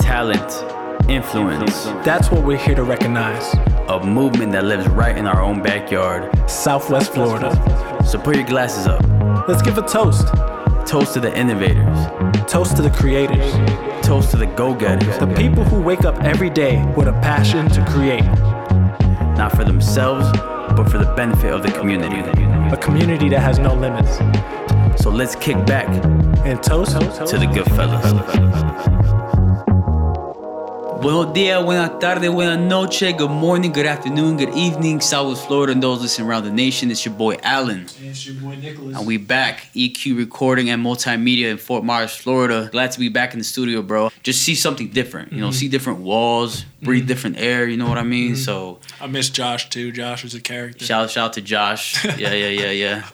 talent, influence. That's what we're here to recognize. A movement that lives right in our own backyard. Southwest Florida. So put your glasses up. Let's give a toast. Toast to the innovators. Toast to the creators. Toast to the go getters. The people who wake up every day with a passion to create. Not for themselves, but for the benefit of the community. A community that has no limits. So let's kick back And toast to the good fellas. Buenos dias, buenas tardes, buenas noches, good morning, good afternoon, good evening, Southwest Florida, and those listening around the nation. It's your boy Alan. It's your boy Nicholas. And we back, EQ recording and multimedia in Fort Myers, Florida. Glad to be back in the studio, bro. Just see something different, you know, mm-hmm. see different walls, breathe mm-hmm. different air, you know what I mean? Mm-hmm. So I miss Josh too. Josh was a character. shout shout out to Josh. Yeah, yeah, yeah, yeah.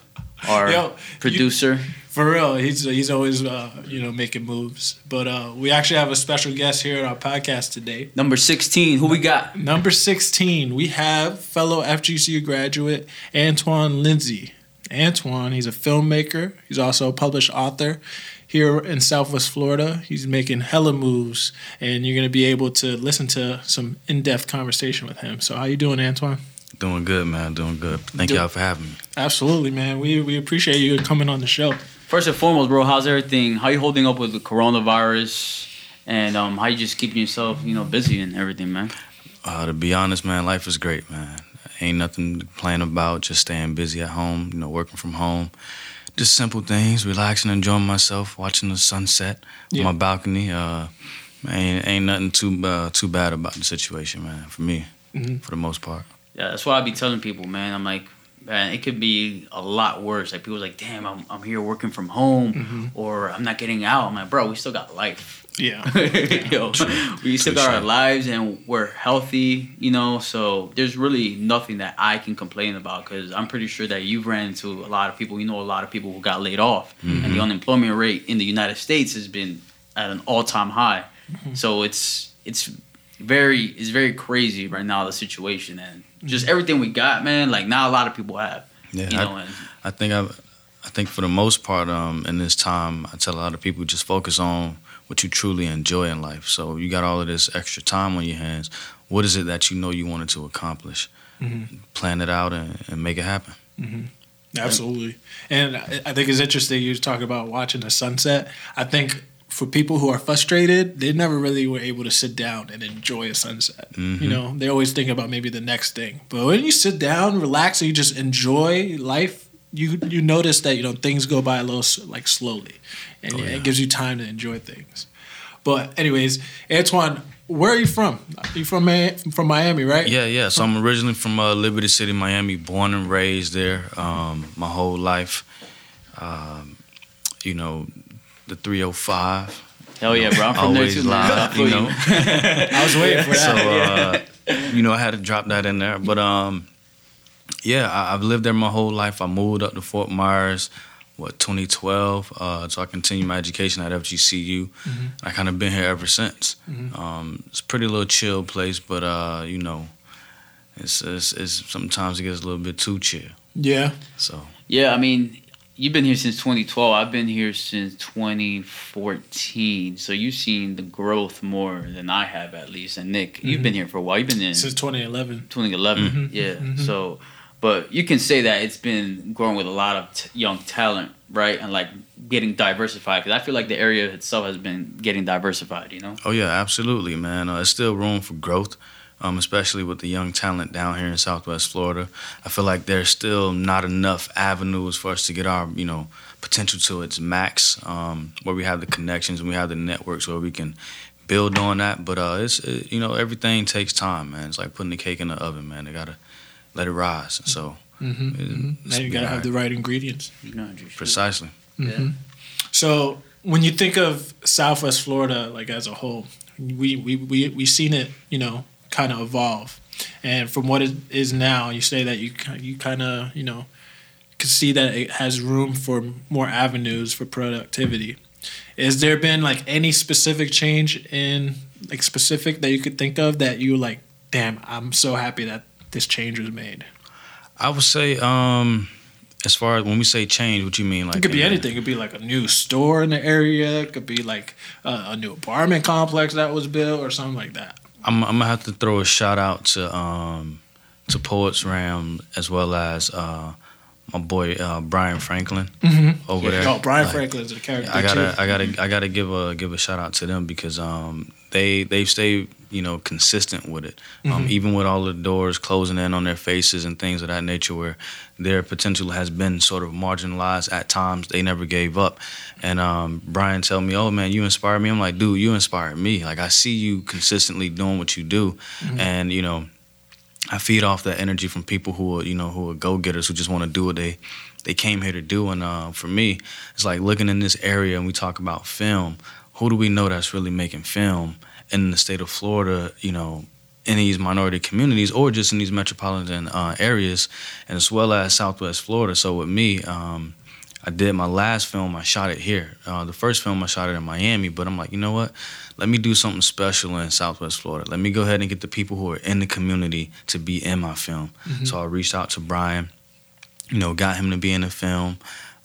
Our Yo, you- producer. For real, he's he's always uh, you know making moves. But uh, we actually have a special guest here at our podcast today. Number 16, who we got? Number sixteen, we have fellow FGCU graduate Antoine Lindsay. Antoine, he's a filmmaker. He's also a published author here in Southwest Florida. He's making hella moves, and you're gonna be able to listen to some in-depth conversation with him. So, how you doing, Antoine? Doing good, man. Doing good. Thank Do- y'all for having me. Absolutely, man. We we appreciate you coming on the show. First and foremost, bro, how's everything? How you holding up with the coronavirus? And um, how you just keeping yourself, you know, busy and everything, man? Uh, to be honest, man, life is great, man. Ain't nothing to complain about. Just staying busy at home, you know, working from home. Just simple things, relaxing, enjoying myself, watching the sunset Yeah. on my balcony. Uh, ain't ain't nothing too uh, too bad about the situation, man. For me, Mhm. for the most part. Yeah, that's why I be telling people, man. I'm like, man, it could be a lot worse. Like people's like, damn, I'm, I'm here working from home, or I'm not getting out. I'm like, bro, we still got life. Yeah. Yo, we still got our lives and we're healthy, you know. So there's really nothing that I can complain about because I'm pretty sure that you've ran into a lot of people. You know, a lot of people who got laid off, and the mm-hmm. unemployment rate in the United States has been at an all-time high. So it's it's very it's very crazy right now the situation and just everything we got, man. Like not a lot of people have, Yeah, you I- And I think I, I think for the most part, um, in this time, I tell a lot of people just focus on what you truly enjoy in life. So you got all of this extra time on your hands. What is it that you know you wanted to accomplish? Mhm. Plan it out and, and make it happen. Absolutely. And I I think it's interesting you talk about watching the sunset. I think for people who are frustrated, they never really were able to sit down and enjoy a sunset. You know, they always think about maybe the next thing. But when you sit down, relax, and you just enjoy life, you you notice that you know things go by a little like slowly, and Oh, yeah. it gives you time to enjoy things. But anyways, Antoine, where are you from? You from from Miami, right? Yeah, yeah. So I'm originally from uh, Liberty City, Miami, born and raised there um, my whole life. Um, you know, the 305. hell yeah, bro, I'm from there Always too, live, you know. I was waiting for so that. uh, you know I had to drop that in there. But um, yeah, I, I've lived there my whole life. I moved up to Fort Myers, what 2012. Uh, so I continued my education at FGCU. I kind of been here ever since. Um, it's a pretty little chill place, but uh, you know, it's, it's, it's sometimes it gets a little bit too chill. yeah. So Yeah, I mean, you've been here since 2012. I've been here since 2014. So you've seen the growth more than I have, at least. And Nick, you've been here for a while. You've been in Since 2011. 2011. Mhm, Yeah. mhm. So, but you can say that it's been growing with a lot of t- young talent, right? And like getting diversified. Because I feel like the area itself has been getting diversified. You know. Oh yeah, absolutely, man. Uh, there's still room for growth, um, especially with the young talent down here in Southwest Florida. I feel like there's still not enough avenues for us to get our, you know, potential to its max, um, where we have the connections and we have the networks where we can build on that. But uh, it's, it, you know, everything takes time, man. It's like putting the cake in the oven, man. They gotta let it rise. So Mm-hmm. it- Now you gotta have the right ingredients. You know, just- precisely. Mhm. So when you think of Southwest Florida, like as a whole, we we we we've seen it, you know, kind of evolve, and from what it is now, you say that you you kind of you know can see that it has room for more avenues for productivity. Has there been like any specific change in like specific that you could think of that you like? Damn, I'm so happy that this change was made. I would say um, as far as when we say change, what you mean? Like it could be anything. It could be like a new store in the area. It could be like uh, a new apartment complex that was built or something like that. I'm, I'm gonna have to throw a shout out to um to Poets Ram as well as uh my boy uh, Brian Franklin over there. Oh, Brian Like, Franklin's a character I gotta, too. I gotta, I gotta give a give a shout out to them because um they they've stayed you know consistent with it, um Mhm. even with all the doors closing in on their faces and things of that nature where their potential has been sort of marginalized at times. They never gave up, and um Brian tell me, oh man, you inspire me. I'm like, dude, you inspire me. Like I see you consistently doing what you do, Mhm. and you know. I feed off that energy from people who are, you know, who are go getters who just want to do what they they came here to do. And uh, for me, it's like looking in this area and we talk about film. Who do we know that's really making film in the state of Florida? You know, in these minority communities or just in these metropolitan uh, areas, and as well as Southwest Florida. So with me. Um, I did my last film. I shot it here. Uh, the first film I shot it in Miami, but I'm like, you know what? Let me do something special in Southwest Florida. Let me go ahead and get the people who are in the community to be in my film. So I reached out to Brian, you know, got him to be in the film,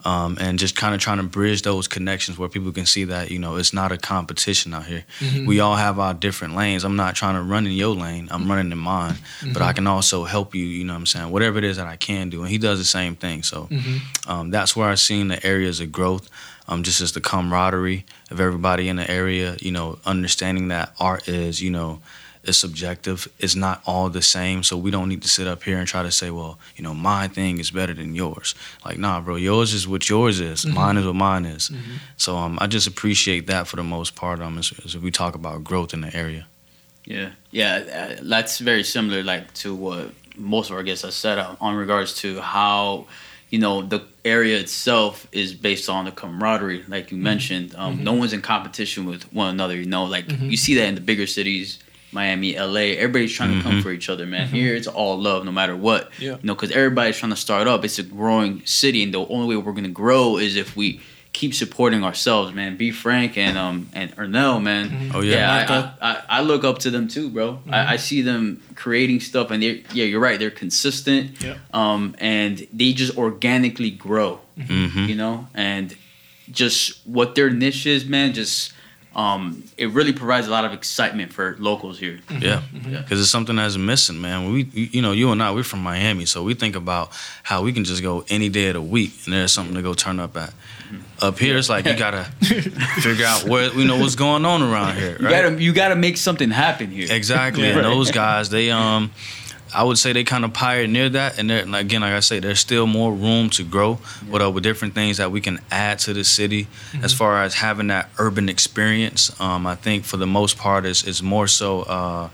um, and just kind of trying to bridge those connections where people can see that you know it's not a competition out here. Mhm. We all have our different lanes. I'm not trying to run in your lane. I'm running in mine, but I can also help you. You know what I'm saying? Whatever it is that I can do, and he does the same thing. So Mhm. um, that's where I've seen the areas of growth. Um, just as the camaraderie of everybody in the area, you know, understanding that art is, you know, is subjective. It's not all the same. So we don't need to sit up here and try to say, well, you know, my thing is better than yours. Like, nah, bro, yours is what yours is. Mhm. Mine is what mine is. Mhm. So um, I just appreciate that for the most part. Um, as, as we talk about growth in the area. Yeah, yeah, uh, that's very similar, like to what most of our guests have said uh, on regards to how, you know, the area itself is based on the camaraderie, like you mentioned. Um, No one's in competition with one another. You know, like Mhm. you see that in the bigger cities, Miami, LA. Everybody's trying to come Mhm. for each other, man. Here it's all love, no matter what. Yeah. You know, because everybody's trying to start up. It's a growing city, and the only way we're gonna grow is if we keep supporting ourselves, man. Be Frank and um and Ernell, man. Mhm. Oh, yeah. Yeah, Marco. I, I, I look up to them too, bro. Mm-hmm. I, I see them creating stuff, and they yeah, you're right. They're consistent, Yeah. um, and they just organically grow, Mm-hmm. you know, and just what their niche is, man. Just um, it really provides a lot of excitement for locals here. Yeah, Yeah. because it's something that's missing, man. We, you you know, you and I, we're from Miami, so we think about how we can just go any day of the week, and there's something to go turn up at. Up here, it's like you gotta figure out where you know what's going on around here, You gotta you gotta make something happen here. Exactly, Yeah. and those guys, they um, I would say they kind of pioneered that, and again, like I say, there's still more room to grow with, uh, with different things that we can add to the city as far as having that urban experience. Um, I think for the most part, it's, is more so. Uh,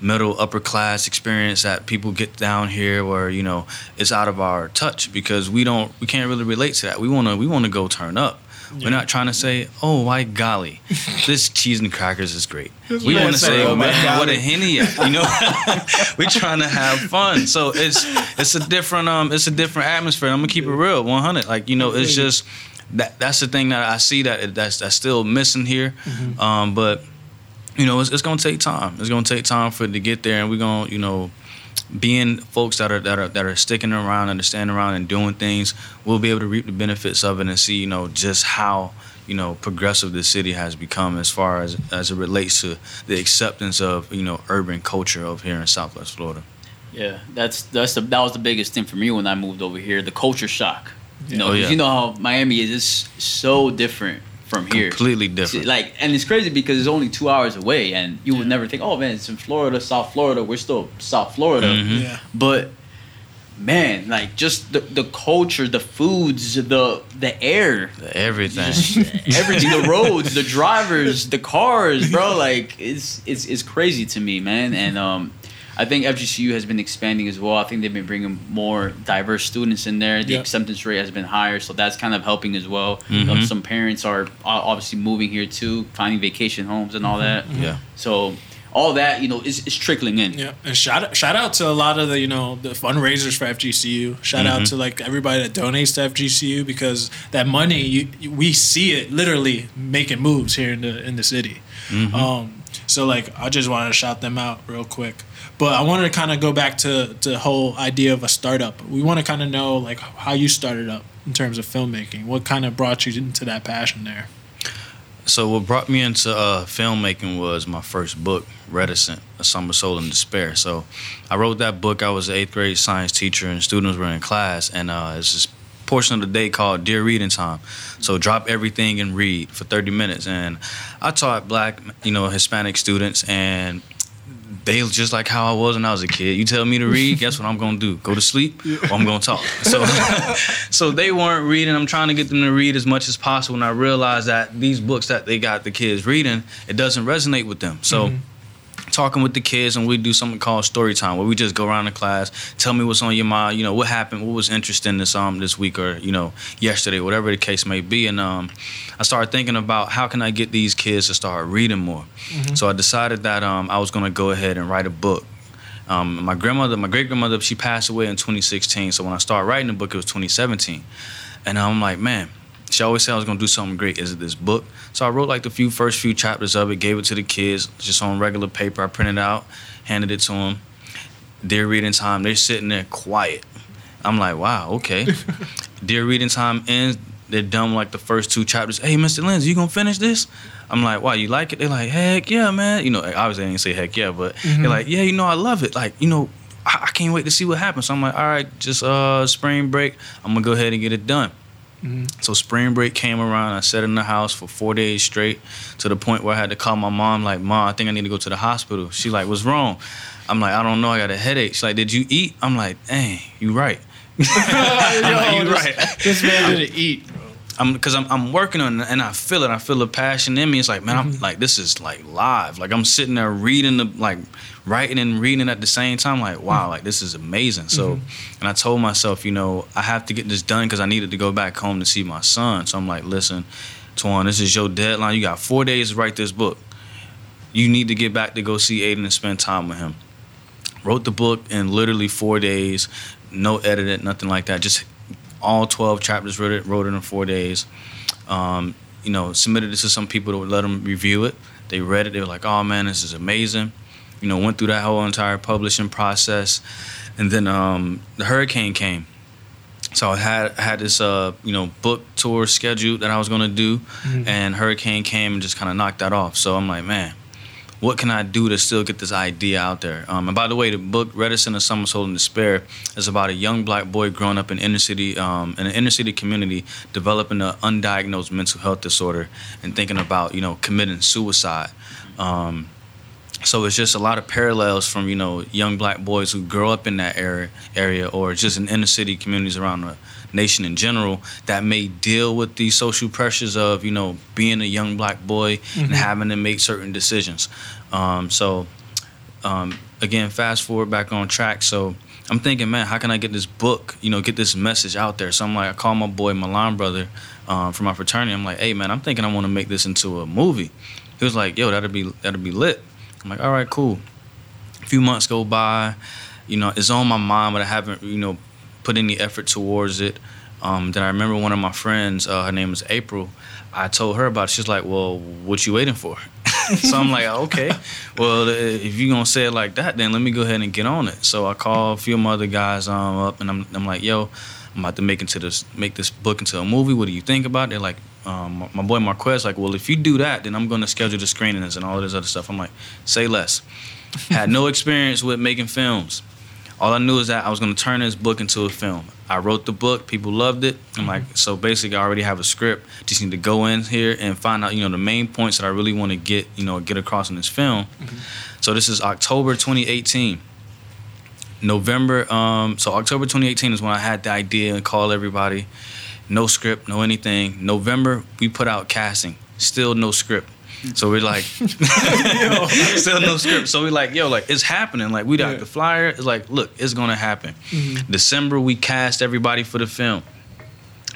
middle upper class experience that people get down here where you know it's out of our touch because we don't we can't really relate to that we want to we want to go turn up we're not trying to say oh my golly? This cheese and crackers is great. We want to say, "Oh, man what a henny at you know? We're trying to have fun. So it's it's a different um it's a different atmosphere. I'm gonna keep it real 100 like you know it's just that that's the thing that i see that that's that's still missing here. Um but you know, it's, it's gonna take time. It's gonna take time for it to get there, and we're gonna, you know, being folks that are that are that are sticking around and standing around and doing things, we'll be able to reap the benefits of it and see, you know, just how you know progressive the city has become as far as as it relates to the acceptance of you know urban culture of here in Southwest Florida. Yeah, that's that's the that was the biggest thing for me when I moved over here. The culture shock. You know, Oh, yeah. you know how Miami is it's so different from here. Completely different. Like, and it's crazy because it's only two hours away, and you would never think, oh man, it's in Florida, South Florida. We're still South Florida, Mhm. Yeah. but man, like just the the culture, the foods, the the air, Everything. just everything, the roads, the drivers, the cars, bro. Like it's it's it's crazy to me, man. And um, I think FGCU has been expanding as well. I think they've been bringing more diverse students in there. The Yeah. acceptance rate has been higher, so that's kind of helping as well. Um, Mhm. some parents are obviously moving here too, finding vacation homes and all that. yeah. So all that you know is, is trickling in. Yeah, and shout shout out to a lot of the you know the fundraisers for FGCU. Shout out Mhm. to like everybody that donates to FGCU because that money you, you- we see it literally making moves here in the in the city. Mhm. Um, So like I just wanted to shout them out real quick. But I wanted to kind of go back to the whole idea of a startup. We want to kind of know like how you started up in terms of filmmaking. What kind of brought you into that passion there? So what brought me into uh, filmmaking was my first book, Reticent: A Summer Soul in Despair. So I wrote that book. I was an eighth grade science teacher, and students were in class, and uh, it's this portion of the day called Dear Reading Time. So drop everything and read for 30 minutes. And I taught black, you know, Hispanic students, and they just like how I was when I was a kid. You tell me to read, guess what I'm gonna do? Go to sleep or I'm gonna talk. So so they weren't reading. I'm trying to get them to read as much as possible. And I realized that these books that they got the kids reading, it doesn't resonate with them. So mm-hmm talking with the kids and we do something called story time where we just go around the class tell me what's on your mind you know what happened what was interesting this um this week or you know yesterday whatever the case may be. And um i started thinking about how can i get these kids to start reading more. Mm-hmm. so i decided that um i was going to go ahead and write a book. Um, my grandmother my great grandmother she passed away in 2016 so when i started writing the book it was 2017 and i'm like man she always said I was gonna do something great. Is it this book? So I wrote like the few first few chapters of it, gave it to the kids just on regular paper. I printed out, handed it to them. Dear reading time, they're sitting there quiet. I'm like, wow, okay. Dear reading time ends. They're done like the first two chapters. Hey, Mr. Lenz, you gonna finish this? I'm like, wow, you like it? They're like, heck yeah, man. You know, obviously I didn't say heck yeah, but mm-hmm. they're like, yeah, you know, I love it. Like, you know, I, I can't wait to see what happens. So I'm like, all right, just uh, spring break. I'm gonna go ahead and get it done. Mm-hmm. So spring break came around. I sat in the house for four days straight, to the point where I had to call my mom. Like, mom, I think I need to go to the hospital. She like, what's wrong? I'm like, I don't know. I got a headache. She's like, did you eat? I'm like, dang, you right. I'm like, you right. This man didn't eat. I'm because I'm, I'm working on it and I feel it. I feel the passion in me. It's like, man, I'm mm-hmm. like, this is like live. Like I'm sitting there reading the like writing and reading at the same time. Like, wow, like this is amazing. So, mm-hmm. and I told myself, you know, I have to get this done because I needed to go back home to see my son. So I'm like, listen, Twan, this is your deadline. You got four days to write this book. You need to get back to go see Aiden and spend time with him. Wrote the book in literally four days, no edited, nothing like that. Just all 12 chapters, wrote it, wrote it in four days. Um, you know, submitted it to some people to let them review it. They read it. They were like, "Oh man, this is amazing." You know, went through that whole entire publishing process, and then um, the hurricane came. So I had had this uh, you know book tour scheduled that I was gonna do, mm-hmm. and hurricane came and just kind of knocked that off. So I'm like, man, what can I do to still get this idea out there? Um, and by the way, the book Reticent of Soul in Despair is about a young black boy growing up in inner city, um, in an inner city community, developing an undiagnosed mental health disorder and thinking about you know committing suicide. Um, so it's just a lot of parallels from you know young black boys who grow up in that area, area or just in inner city communities around the nation in general that may deal with these social pressures of you know being a young black boy mm-hmm. and having to make certain decisions. Um, so um, again, fast forward back on track. So I'm thinking, man, how can I get this book, you know, get this message out there? So I'm like, I call my boy Milan brother um, from my fraternity. I'm like, hey man, I'm thinking I want to make this into a movie. He was like, yo, that'll be that'll be lit. I'm like, all right, cool. A few months go by, you know, it's on my mind, but I haven't, you know, put any effort towards it. Um, then I remember one of my friends, uh, her name was April. I told her about it. She's like, "Well, what you waiting for?" so I'm like, "Okay, well, if you're gonna say it like that, then let me go ahead and get on it." So I call a few of my other guys um, up, and I'm, I'm like, "Yo, I'm about to make into this make this book into a movie. What do you think about it?" They're like, um, "My boy Marquez, like, well, if you do that, then I'm gonna schedule the screenings and all of this other stuff." I'm like, "Say less." Had no experience with making films. All I knew is that I was going to turn this book into a film. I wrote the book, people loved it. I'm like, mm-hmm. so basically, I already have a script. Just need to go in here and find out, you know, the main points that I really want to get, you know, get across in this film. Mm-hmm. So this is October 2018. November, um, so October 2018 is when I had the idea and called everybody. No script, no anything. November, we put out casting. Still no script. So we're like, still no script. So we're like, yo, like it's happening. Like we got yeah. the flyer. It's like, look, it's gonna happen. Mm-hmm. December we cast everybody for the film.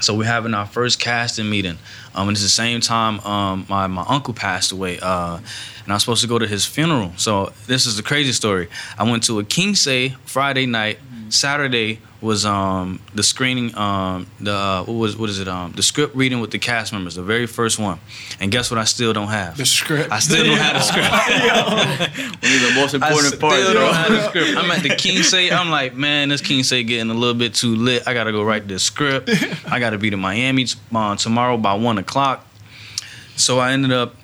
So we're having our first casting meeting. Um, and it's the same time um, my, my uncle passed away. Uh, and I was supposed to go to his funeral. So this is the crazy story. I went to a King Say Friday night. Mm-hmm Saturday was um the screening um the uh, what was what is it um the script reading with the cast members the very first one. And guess what I still don't have? The script. I still don't have the script. One of the most I important still parts, don't bro. have the script. I'm at the King say I'm like man this King say getting a little bit too lit. I gotta go write this script. I gotta be to Miami t- uh, tomorrow by one o'clock. So I ended up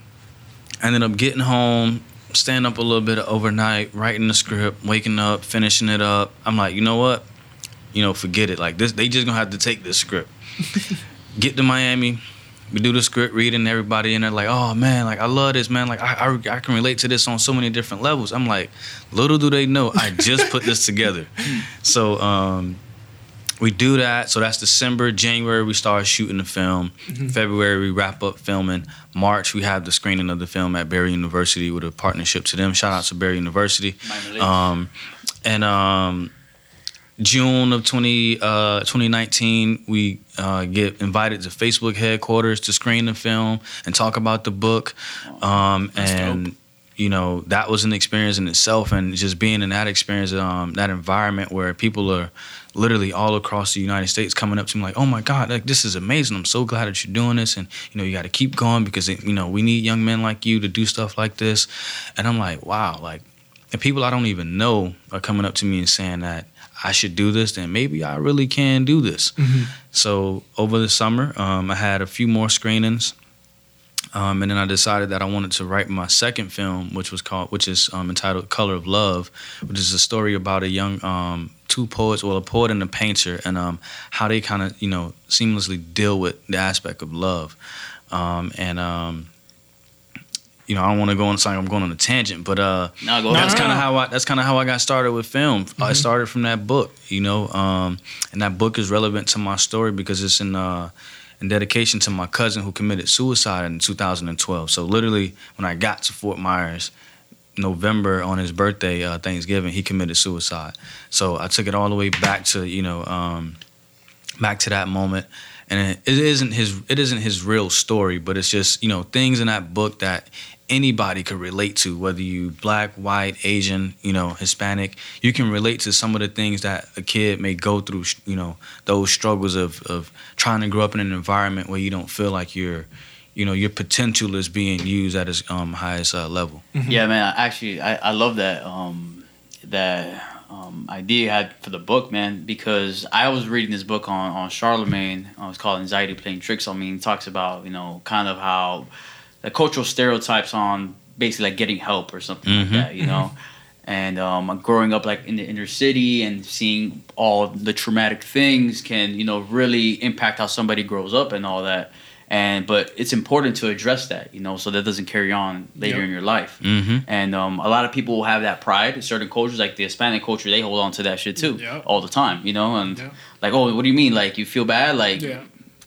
I ended up getting home staying up a little bit overnight writing the script waking up finishing it up. I'm like you know what you know, forget it. Like this, they just gonna have to take this script. Get to Miami, we do the script reading. Everybody in there like, oh man, like I love this man. Like I, I, I can relate to this on so many different levels. I'm like, little do they know, I just put this together. So um, we do that. So that's December. January we start shooting the film. February we wrap up filming. March we have the screening of the film at Barry University with a partnership to them. Shout out to Barry University. Um, and um, June of 20, uh, 2019, we uh, get invited to Facebook headquarters to screen the film and talk about the book. Um, and, you know, that was an experience in itself. And just being in that experience, um, that environment where people are literally all across the United States coming up to me like, oh my God, like this is amazing. I'm so glad that you're doing this. And, you know, you got to keep going because, you know, we need young men like you to do stuff like this. And I'm like, wow, like, and people I don't even know are coming up to me and saying that I should do this, then maybe I really can do this. Mhm. So over the summer, um, I had a few more screenings, um, and then I decided that I wanted to write my second film, which was called, which is um, entitled "Color of Love," which is a story about a young um, two poets, well, a poet and a painter, and um, how they kind of you know seamlessly deal with the aspect of love, um, and um, you know I don't want to go on something. I'm going on a tangent, but uh, Now go that's kind of how I that's kind of how I got started with film. I started from that book, you know, um, and that book is relevant to my story because it's in uh, in dedication to my cousin who committed suicide in 2012. So literally, when I got to Fort Myers, November on his birthday, uh, Thanksgiving, he committed suicide. So I took it all the way back to you know um, back to that moment. And it isn't his it isn't his real story, but it's just you know things in that book that anybody could relate to, whether you black, white, Asian, you know, Hispanic. You can relate to some of the things that a kid may go through. You know, those struggles of of trying to grow up in an environment where you don't feel like you're, you know, your potential is being used at its um, highest uh, level. Yeah, man. Actually, I, I love that um, that um, idea you had for the book, man. Because I was reading this book on on Charlamagne. Uh, it's called Anxiety Playing Tricks on Me. And talks about you know kind of how the cultural stereotypes on basically like getting help or something like Mhm. that. You know. And um, growing up like in the inner city and seeing all the traumatic things can you know really impact how somebody grows up and all that. And but it's important to address that, you know, so that doesn't carry on later Yep. in your life. Mm-hmm. And um, a lot of people will have that pride. Certain cultures, like the Hispanic culture, they hold on to that shit too, Yeah. all the time. You know, and Yeah. like, oh, what do you mean? Like, you feel bad? Like, Yeah.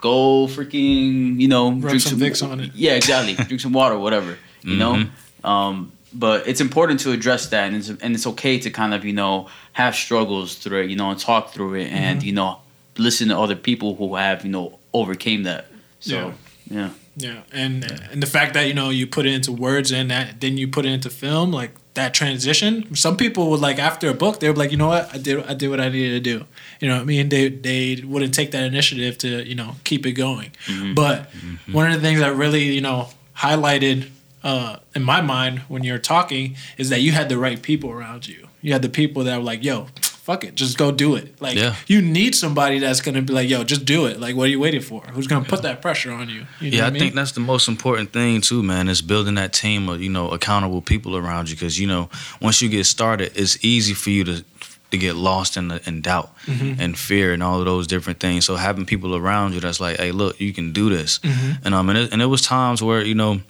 Go freaking, you know, Rub some Vicks on it. Yeah, exactly. drink some water, whatever. You know. Mhm. Um, but it's important to address that, and it's, and it's okay to kind of you know have struggles through it, you know, and talk through it, and Mm-hmm. you know, listen to other people who have you know overcame that. So yeah. Yeah, and and the fact that you know you put it into words and that then you put it into film, like that transition. Some people would like after a book, they were like, you know what, I did I did what I needed to do. You know, what I mean, they they wouldn't take that initiative to you know keep it going. But one of the things that really you know highlighted uh, in my mind when you're talking is that you had the right people around you. You had the people that were like, yo. Fuck it, just go do it. Like Yeah. you need somebody that's gonna be like, "Yo, just do it." Like, what are you waiting for? Who's gonna put that pressure on you? you know Yeah, I mean? think that's the most important thing too, man. Is building that team of you know accountable people around you because you know once you get started, it's easy for you to to get lost in the, in doubt Mm-hmm. and fear and all of those different things. So having people around you that's like, hey, look, you can do this. Mm-hmm. And um, and it, and it was times where you know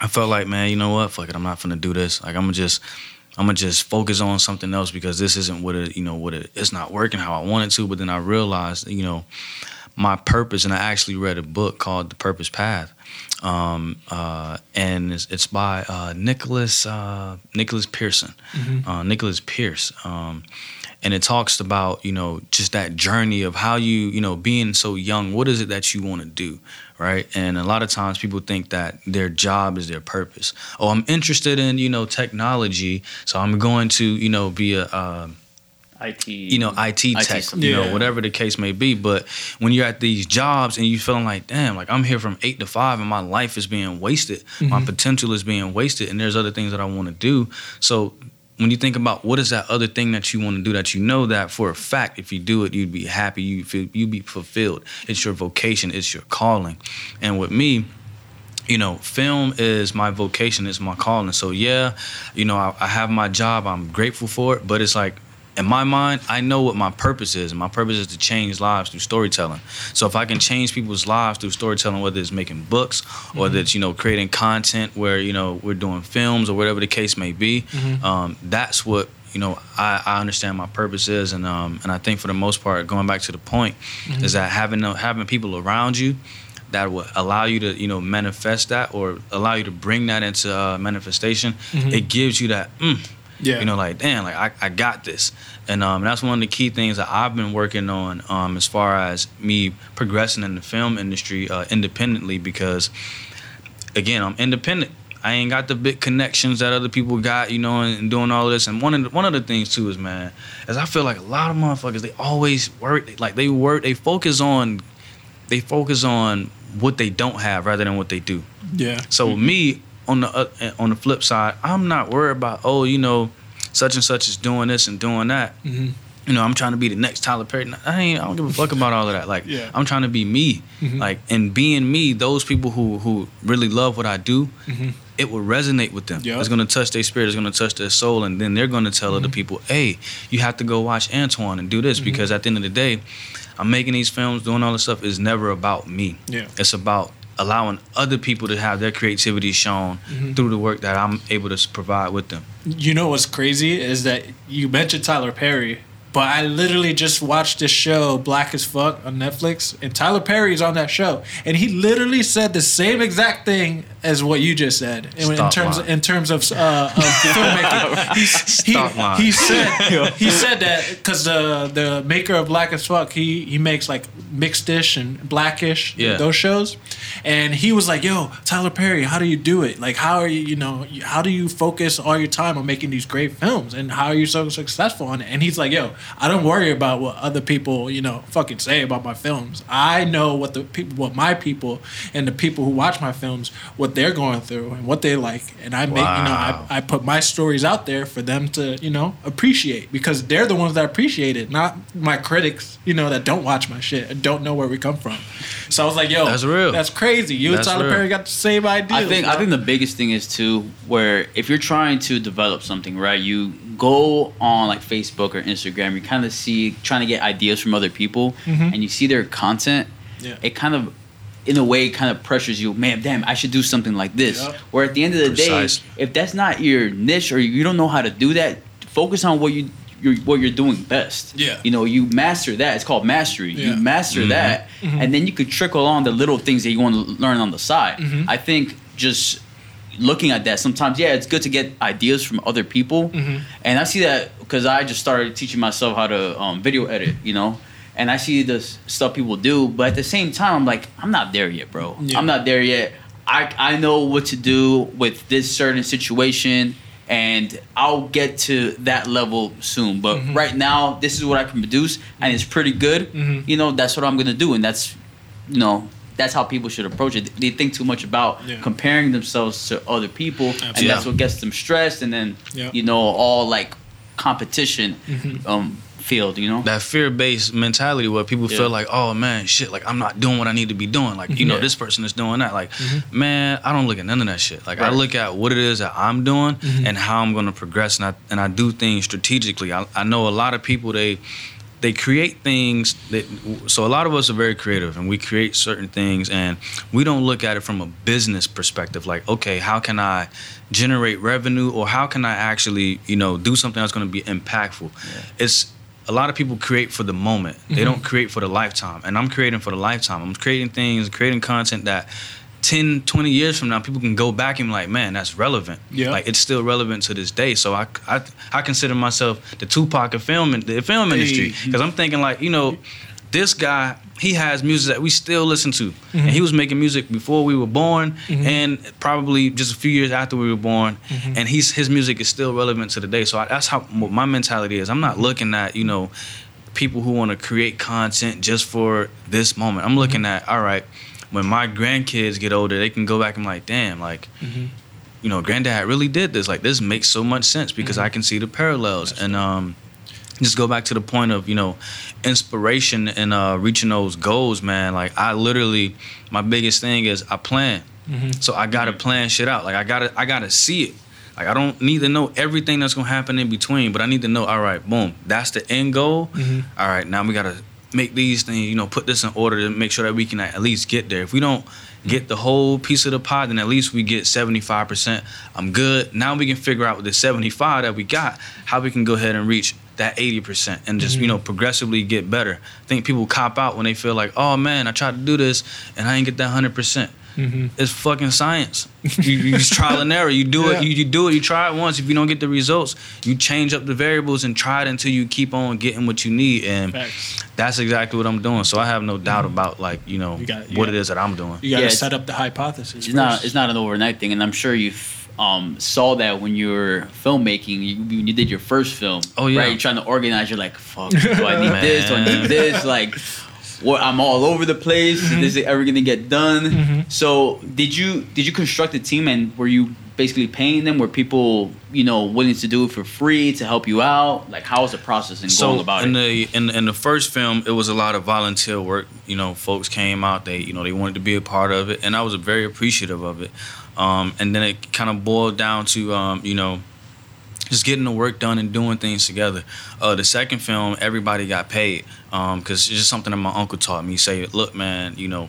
I felt like, man, you know what, fuck it, I'm not gonna do this. Like I'm gonna just. I'm gonna just focus on something else because this isn't what it, you know, what it, it's not working how I wanted to. But then I realized, you know, my purpose, and I actually read a book called The Purpose Path, um, uh, and it's, it's by uh, Nicholas uh, Nicholas Pearson, uh, Nicholas Pierce, um, and it talks about you know just that journey of how you you know being so young. What is it that you want to do, right? And a lot of times people think that their job is their purpose. Oh, I'm interested in you know technology, so I'm going to you know be a uh, IT. you know, IT tech, something. you know, Yeah. whatever the case may be. But when you're at these jobs and you feeling like, damn, like I'm here from eight to five and my life is being wasted, my potential is being wasted, and there's other things that I want to do. So when you think about what is that other thing that you want to do that you know that for a fact if you do it you'd be happy you feel you'd be fulfilled it's your vocation it's your calling and with me you know, film is my vocation, it's my calling. So yeah, you know, I, I have my job. I'm grateful for it, but it's like in my mind, I know what my purpose is, and my purpose is to change lives through storytelling. So if I can change people's lives through storytelling, whether it's making books or whether it's you know creating content where you know we're doing films or whatever the case may be, um, that's what you know I, I understand my purpose is, and um, and I think for the most part, going back to the point, is that having having people around you that will allow you to you know manifest that or allow you to bring that into uh, manifestation it gives you that mm, Yeah. you know like damn like I, I got this and um, that's one of the key things that i've been working on um, as far as me progressing in the film industry uh, independently because again i'm independent I ain't got the big connections that other people got, you know, and, doing all this. And one of the, one of the things too is, man, is I feel like a lot of motherfuckers they always work, like they work, they focus on, they focus on what they don't have rather than what they do. Yeah. So me on the uh, on the flip side, I'm not worried about oh you know, such and such is doing this and doing that. Mhm. You know, I'm trying to be the next Tyler Perry. I ain't. I don't give a fuck about all of that. Like, Yeah. I'm trying to be me. Mhm. Like, and being me, those people who who really love what I do, Mhm. it will resonate with them. Yup. It's gonna touch their spirit. It's gonna touch their soul, and then they're gonna tell other people, "Hey, you have to go watch Antoine and do this," because at the end of the day, I'm making these films, doing all this stuff is never about me. Yeah. It's about allowing other people to have their creativity shown Mhm. through the work that I'm able to provide with them. You know what's crazy is that you mentioned Tyler Perry, but I literally just watched this show Black as Fuck on Netflix, and Tyler Perry's on that show, and he literally said the same exact thing as what you just said in, in terms lying. in terms of, uh, of filmmaking. He's, he, he said he said that because the the maker of Black as Fuck he he makes like mixed-ish and blackish Yeah. those shows, and he was like, "Yo, Tyler Perry, how do you do it? Like, how are you? You know, how do you focus all your time on making these great films, and how are you so successful on it?" And he's like, "Yo, I don't worry about what other people, you know, fucking say about my films. I know what the people, what my people, and the people who watch my films, what they're going through and what they like, and I make, you know, I, I put my stories out there for them to, you know, appreciate because they're the ones that appreciate it, not my critics, you know, that don't watch my shit and don't know where we come from. So I was like, yo, That's real. That's crazy. You That's and Tyler real. Perry got the same idea. I think I think the biggest thing is too where if you're trying to develop something, right? You go on like Facebook or Instagram, you kind of see trying to get ideas from other people, Mhm. and you see their content. Yeah. It kind of, in a way, kind of pressures you. Man, damn, I should do something like this. Yep. Where at the end of the Precisely. day, if that's not your niche or you don't know how to do that, focus on what you. You're, what you're doing best. Yeah. You know, you master that. It's called mastery. Yeah. You master Mhm. that, and then you could trickle on the little things that you want to learn on the side. Mhm. I think just looking at that sometimes yeah it's good to get ideas from other people Mhm. and i see that because i just started teaching myself how to um, video edit you know and i see the stuff people do but at the same time i'm like i'm not there yet bro Yeah. i'm not there yet I, I know what to do with this certain situation and i'll get to that level soon but Mhm. right now this is what i can produce and it's pretty good Mhm. you know that's what i'm gonna do and that's you know that's how people should approach it they think too much about Yeah. comparing themselves to other people and that's what gets them stressed and then Yeah. you know all like competition Mhm. um field you know That fear based mentality where people Yeah. feel like, oh man, shit, like I'm not doing what I need to be doing. Like, you know, this person is doing that. Like, Mhm. man, I don't look at none of that shit. Like, I look at what it is that I'm doing Mhm. and how I'm going to progress. And I, and I do things strategically. I, I know a lot of people, they, they create things that so a lot of us are very creative and we create certain things and we don't look at it from a business perspective like okay how can i generate revenue or how can i actually you know do something that's going to be impactful? It's a lot of people create for the moment. They Mhm. don't create for the lifetime and i'm creating for the lifetime. I'm creating things creating content that 10 20 years from now people can go back and be like man that's relevant. Yeah. like it's still relevant to this day. So i i, I consider myself the tupac of film in the film industry. Because i'm thinking like you know this guy he has music that we still listen to. Mm-hmm. and he was making music before we were born and probably just a few years after we were born. Mm-hmm. and he's his music is still relevant to the day. So I, that's how what my mentality is. I'm not looking at you know people who want to create content just for this moment. I'm looking Mm-hmm. at all right when my grandkids get older they can go back and like damn like Mm-hmm. you know granddad really did this. Like this makes so much sense because Mm-hmm. i can see the parallels. And um just go back to the point of you know inspiration and uh reaching those goals man. Like i literally my biggest thing is i plan. Mhm. so i gotta plan shit out. Like i gotta i gotta see it. Like i don't need to know everything that's gonna happen in between but i need to know all right boom that's the end goal. Mhm. all right now we gotta make these things you know put this in order to make sure that we can at least get there. If we don't get the whole piece of the pie then at least we get 75% i'm good. Now we can figure out with the 75 that we got how we can go ahead and reach that 80% and just you mm-hmm. know progressively get better. I think people cop out when they feel like oh man i tried to do this and i ain't get that 100% Mhm. it's fucking science. You, you just trial and error. You do Yeah. it. You, you do it. You try it once. If you don't get the results, you change up the variables and try it until you keep on getting what you need. And Facts. that's exactly what I'm doing. So I have no doubt about like you know You got- you what got- it is that I'm doing. You got to Yeah, set up the hypothesis. It's not it's not an overnight thing, and I'm sure you um, saw that when you were filmmaking. You, when you did your first film. Oh, yeah. Right, you're trying to organize. You're like, fuck, do I need this? Do I need this? Like, what? I'm all over the place. Mm-hmm. Is it ever gonna get done? So did you did you construct a team and were you basically paying them? Were people you know willing to do it for free to help you out? Like, how was the process and going So about in it? the in, in the first film, it was a lot of volunteer work. You know, folks came out. They you know they wanted to be a part of it, and I was very appreciative of it. Um, and then it kind of boiled down to um, you know just getting the work done and doing things together. Uh, the second film, everybody got paid because it's just something that my uncle taught me. He Say, look, man, you know,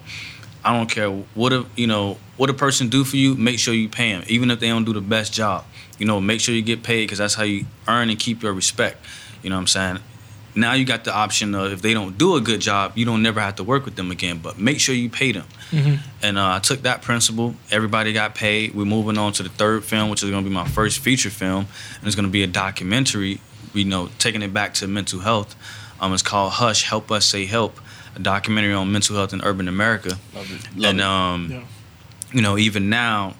I don't care what a you know what a person do for you. Make sure you pay them, even if they don't do the best job. You know, make sure you get paid because that's how you earn and keep your respect. You know what I'm saying? Now you got the option of if they don't do a good job, you don't never have to work with them again. But make sure you pay them. Mhm. And uh, I took that principle. Everybody got paid. We're moving on to the third film, which is going to be my first feature film, and it's going to be a documentary. You know, taking it back to mental health. Um, it's called Hush, Help Us Say Help, a documentary on mental health in urban America. Love it. Love and it. um, Yeah. you know, even now,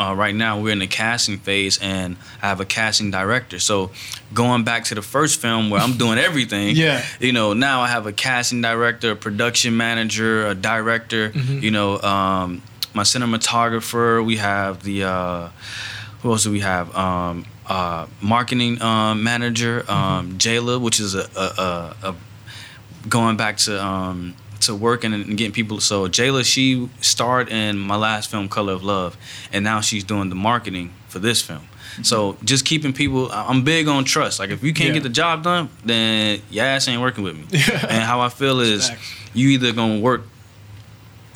uh, right now we're in the casting phase, and I have a casting director. So going back to the first film where I'm doing everything, Yeah. you know, now I have a casting director, a production manager, a director. Mhm. You know, um, my cinematographer. We have the uh, who else do we have? Um, uh, marketing um, manager, um, Jayla, which is a, a, a, a going back to um, to working and getting people. So Jayla, she starred in my last film, Color of Love, and now she's doing the marketing for this film. So just keeping people. I'm big on trust. Like if you can't Yeah. get the job done, then your ass ain't working with me. and how I feel is you either gonna work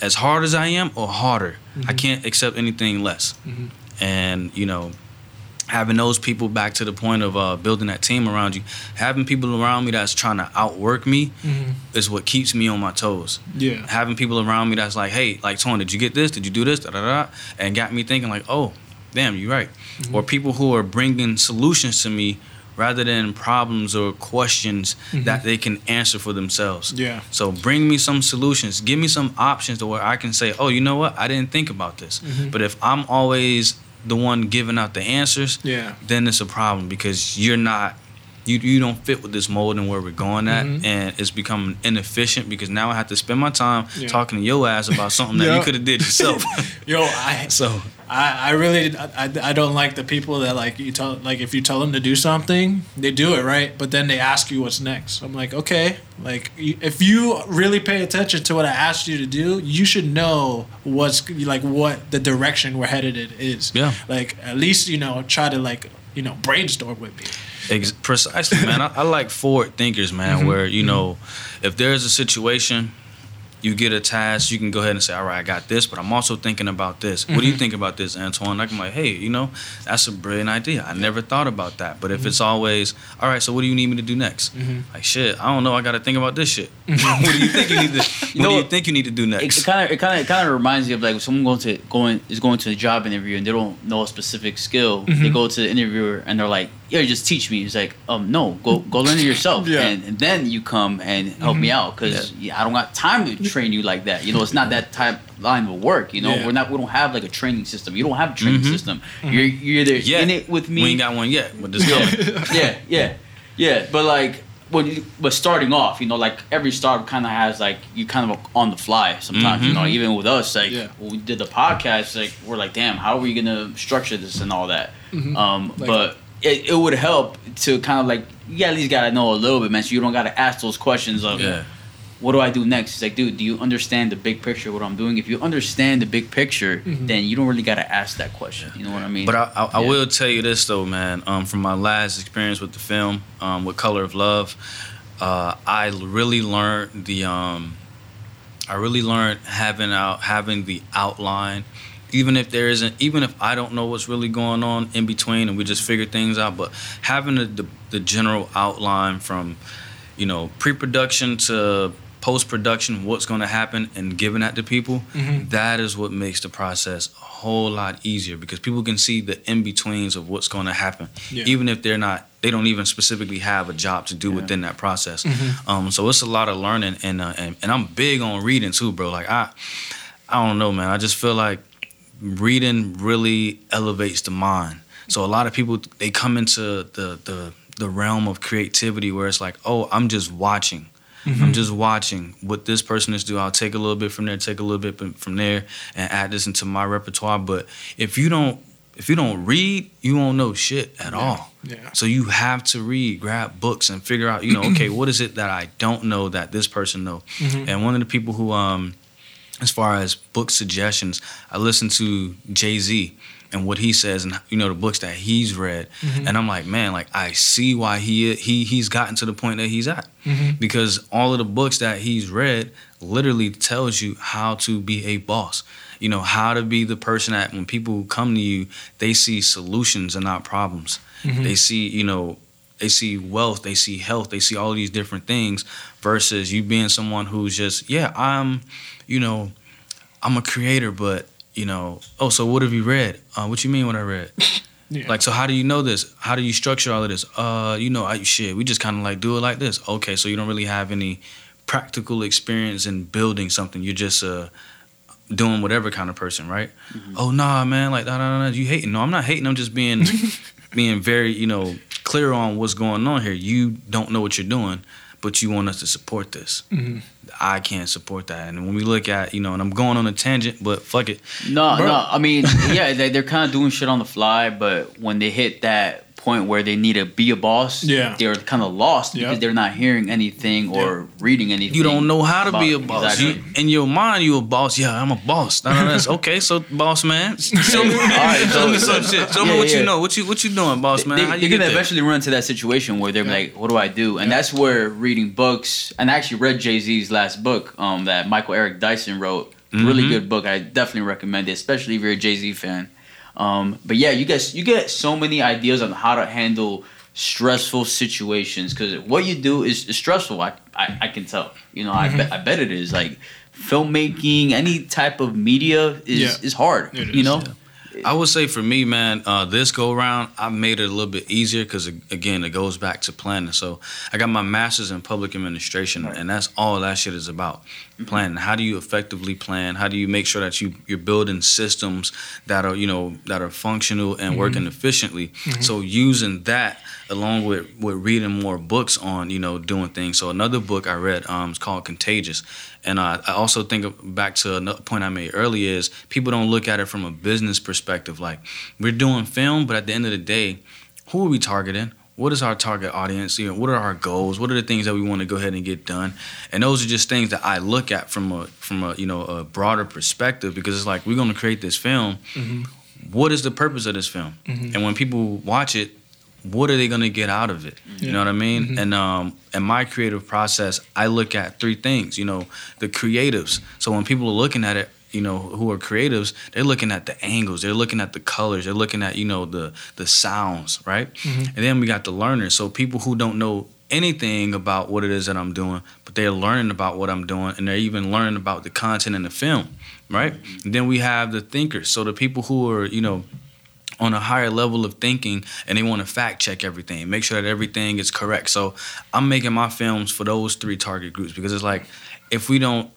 as hard as I am or harder. I can't accept anything less. Mhm. And you know, having those people back to the point of uh, building that team around you, having people around me that's trying to outwork me Mhm. is what keeps me on my toes. Yeah. Having people around me that's like, hey, like Tony, did you get this? Did you do this? Da da da, and got me thinking like, oh, damn, you're right. Or people who are bringing solutions to me rather than problems or questions that they can answer for themselves. Yeah. So bring me some solutions. Give me some options to where I can say, oh, you know what? I didn't think about this. Mhm. But if I'm always the one giving out the answers, Yeah. then it's a problem because you're not you you don't fit with this mold and where we're going at Mhm. and it's becoming inefficient because now I have to spend my time Yeah. talking to your ass about something that you could have did yourself. Yo, I so I, I really I, I- don't like the people that like you tell like if you tell them to do something they do it right but then they ask you what's next I'm like okay like if you really pay attention to what I asked you to do you should know what's like what the direction we're headed it is Yeah. like at least you know try to like you know brainstorm with me Ex- precisely, man. I, I like forward thinkers, man. Mhm. Where you know, if there's a situation, you get a task, you can go ahead and say, "All right, I got this," but I'm also thinking about this. What do you Mhm. think about this, Antoine? Like, I'm like, hey, you know, that's a brilliant idea. I never thought about that. But if Mm-hmm. it's always, all right, so what do you need me to do next? Mhm. Like, shit, I don't know. I got to think about this shit. what do you think you need to? What You know do you think you need to do next? it kind of it kind of it kind of reminds me of like when someone going to going is going to a job interview and they don't know a specific skill. They Mhm. go to the interviewer and they're like, yeah, just teach me. He's like, um, no, go go learn it yourself, Yeah. and, and then you come and help me out because I don't got time to train you like that. You know, it's not that type line of work. You know, Yeah. we're not we don't have like a training system. You don't have a training Mhm. system. You're you're either Yeah, in it with me. We ain't got one yet, but this coming. yeah, yeah, yeah. But like when you, but starting off, you know, like every startup kind of has like you kind of on the fly sometimes. You know, even with us, like Yeah. when we did the podcast, like we're like, damn, how are we gonna structure this and all that? Mhm. Um, Like- but it, it would help to kind of like you at least gotta know a little bit, man. So you don't gotta ask those questions of Yeah. what do I do next? It's like, dude, do you understand the big picture? of What I'm doing? If you understand the big picture, Mhm. then you don't really gotta ask that question. You know what I mean? But I, I, I will tell you this though, man. Um, from my last experience with the film, um, with Color of Love, uh, I really learned the. Um, I really learned having out having the outline, even if there isn't, even if I don't know what's really going on in between, and we just figure things out. But having the the, the general outline from, you know, pre-production to post-production, what's going to happen, and giving that to people, Mhm. that is what makes the process a whole lot easier because people can see the in-betweens of what's going to happen, Yeah. even if they're not, they don't even specifically have a job to do Yeah. within that process. Mhm. Um, so it's a lot of learning, and, uh, and and I'm big on reading too, bro. Like I, I don't know, man. I just feel like reading really elevates the mind. So a lot of people they come into the the the realm of creativity where it's like, oh, I'm just watching. Mm-hmm. I'm just watching what this person is doing. I'll take a little bit from there, take a little bit from there, and add this into my repertoire. But if you don't, if you don't read, you won't know shit at all. Yeah. So you have to read, grab books, and figure out, you know, okay, what is it that I don't know that this person know? Mhm. And one of the people who, um, as far as book suggestions, I listen to Jay Z and what he says, and you know the books that he's read, Mhm. and I'm like, man, like I see why he he he's gotten to the point that he's at Mhm. because all of the books that he's read literally tells you how to be a boss. You know how to be the person that when people come to you, they see solutions and not problems. Mhm. They see, you know, they see wealth, they see health, they see all these different things versus you being someone who's just, yeah, I'm, you know, I'm a creator, but you know, oh, so what have you read? Uh, what you mean what I read? Yeah. Like, so how do you know this? How do you structure all of this? Uh, you know, I, shit, we just kind of like do it like this. Okay, so you don't really have any practical experience in building something. You're just uh doing whatever kind of person, right? Oh nah, man, like nah, nah, nah, you hating? No, I'm not hating. I'm just being being very, you know, clear on what's going on here. You don't know what you're doing, but you want us to support this. Mhm. I can't support that. And when we look at, you know, and I'm going on a tangent, but fuck it. No, Bro. no. I mean, yeah, they, they're kind of doing shit on the fly, but when they hit that point where they need to be a boss, Yeah. they're kind of lost Yeah. because they're not hearing anything or reading anything. You don't know how to be a boss. Exactly. You, in your mind, you a boss. Yeah, I'm a boss. No, no, no, that's okay. So, boss man, show me, right, show me so- some shit. Show me what yeah. you know. What you what you doing, boss man? they, How are you gonna there? eventually run into that situation where they're Yeah. like, "What do I do?" And Yeah. that's where reading books. And I actually read Jay Z's last book, um, that Michael Eric Dyson wrote. Really Mhm. good book. I definitely recommend it, especially if you're a Jay Z fan. Um, but yeah, you guys, you get so many ideas on how to handle stressful situations because what you do is, is stressful. I, I I can tell. You know, I bet I bet it is like filmmaking, any type of media is Yeah. is hard. It you is, know. I would say for me, man, uh, this go around, I made it a little bit easier because again, it goes back to planning. So I got my master's in public administration, Right. and that's all that shit is about. Planning. How do you effectively plan? How do you make sure that you you're building systems that are you know that are functional and working efficiently? So using that along with with reading more books on you know doing things. So another book I read um, is called Contagious, and uh, I also think back to another point I made earlier is people don't look at it from a business perspective. Like we're doing film, but at the end of the day, who are we targeting? What is our target audience? You know, what are our goals? What are the things that we want to go ahead and get done? And those are just things that I look at from a from a you know a broader perspective because it's like we're going to create this film. Mhm. What is the purpose of this film? Mhm. And when people watch it, what are they going to get out of it? You know what I mean? Mhm. And um, in my creative process, I look at three things. You know, the creatives. So when people are looking at it, you know, who are creatives, they're looking at the angles, they're looking at the colors, they're looking at you know the the sounds, right? Mhm. And then we got the learners. So people who don't know anything about what it is that I'm doing, but they're learning about what I'm doing, and they're even learning about the content in the film, right? And then we have the thinkers. So the people who are you know on a higher level of thinking and they want to fact check everything, make sure that everything is correct. So I'm making my films for those three target groups because it's like if we don't